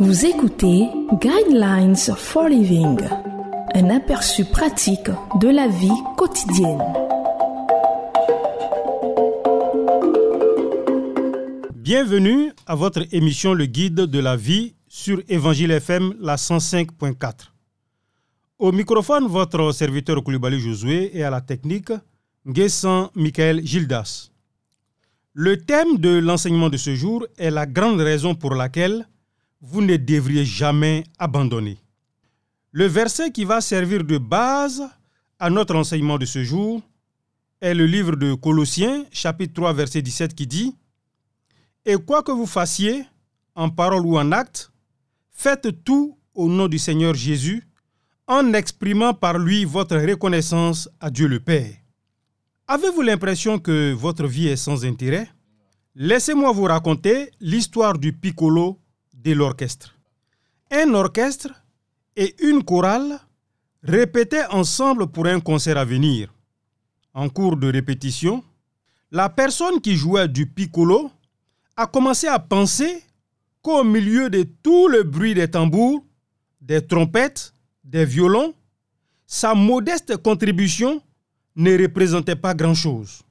Vous écoutez Guidelines for Living, un aperçu pratique de la vie quotidienne. Bienvenue à votre émission Le Guide de la vie sur Évangile FM, la 105.4. Au microphone, votre serviteur Koulibaly Josué et à la technique, Nguessan Michael Gildas. Le thème de l'enseignement de ce jour est la grande raison pour laquelle vous ne devriez jamais abandonner. Le verset qui va servir de base à notre enseignement de ce jour est le livre de Colossiens, chapitre 3, verset 17, qui dit Et quoi que vous fassiez, en parole ou en acte, faites tout au nom du Seigneur Jésus, en exprimant par lui votre reconnaissance à Dieu le Père. Avez-vous l'impression que votre vie est sans intérêt? Laissez-moi vous raconter l'histoire du piccolo de l'orchestre. Un orchestre et une chorale répétaient ensemble pour un concert à venir. En cours de répétition, la personne qui jouait du piccolo a commencé à penser qu'au milieu de tout le bruit des tambours, des trompettes, des violons, sa modeste contribution ne représentait pas grand-chose.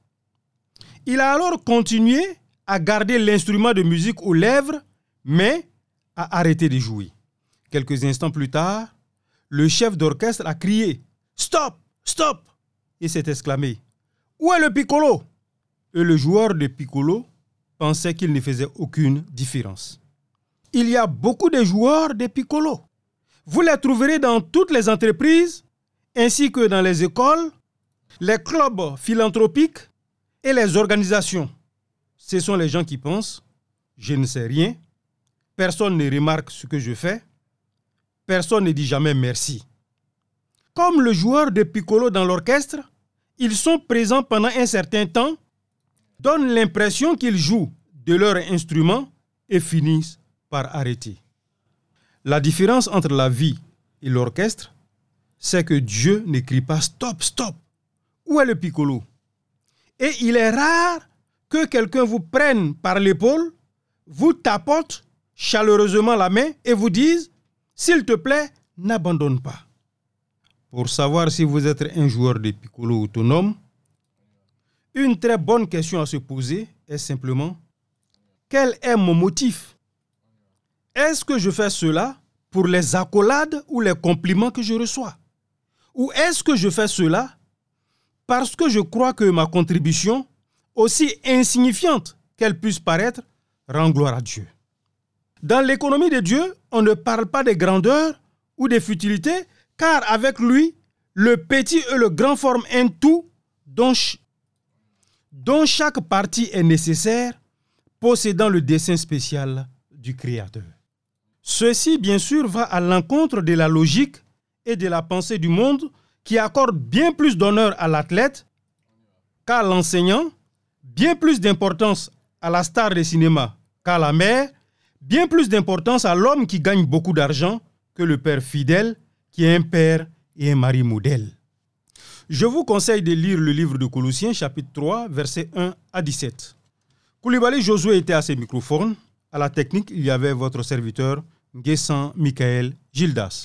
Il a alors continué à garder l'instrument de musique aux lèvres, mais a arrêté de jouer. Quelques instants plus tard, le chef d'orchestre a crié Stop Stop et s'est exclamé Où est le piccolo? Et le joueur de piccolo pensait qu'il ne faisait aucune différence. Il y a beaucoup de joueurs de piccolo. Vous les trouverez dans toutes les entreprises, ainsi que dans les écoles, les clubs philanthropiques et les organisations. Ce sont les gens qui pensent Je ne sais rien, Personne ne remarque ce que je fais. Personne ne dit jamais merci. Comme le joueur de piccolo dans l'orchestre, ils sont présents pendant un certain temps, donnent l'impression qu'ils jouent de leur instrument et finissent par arrêter. La différence entre la vie et l'orchestre, c'est que Dieu n'écrit pas stop, stop. Où est le piccolo? Et il est rare que quelqu'un vous prenne par l'épaule, vous tapote chaleureusement la main et vous disent, s'il te plaît, n'abandonne pas. Pour savoir si vous êtes un joueur de piccolo autonome, une très bonne question à se poser est simplement, quel est mon motif? Est-ce que je fais cela pour les accolades ou les compliments que je reçois? Ou est-ce que je fais cela parce que je crois que ma contribution, aussi insignifiante qu'elle puisse paraître, rend gloire à Dieu? Dans l'économie de Dieu, on ne parle pas de grandeur ou de futilité, car avec lui, le petit et le grand forment un tout dont, dont chaque partie est nécessaire, possédant le dessin spécial du Créateur. Ceci, bien sûr, va à l'encontre de la logique et de la pensée du monde qui accorde bien plus d'honneur à l'athlète qu'à l'enseignant, bien plus d'importance à la star de cinéma qu'à la mère, bien plus d'importance à l'homme qui gagne beaucoup d'argent que le père fidèle qui est un père et un mari modèle. Je vous conseille de lire le livre de Colossiens chapitre 3 versets 1 à 17. Koulibaly Josué était à ses microphones. À la technique, il y avait votre serviteur Guessan Michael Gildas.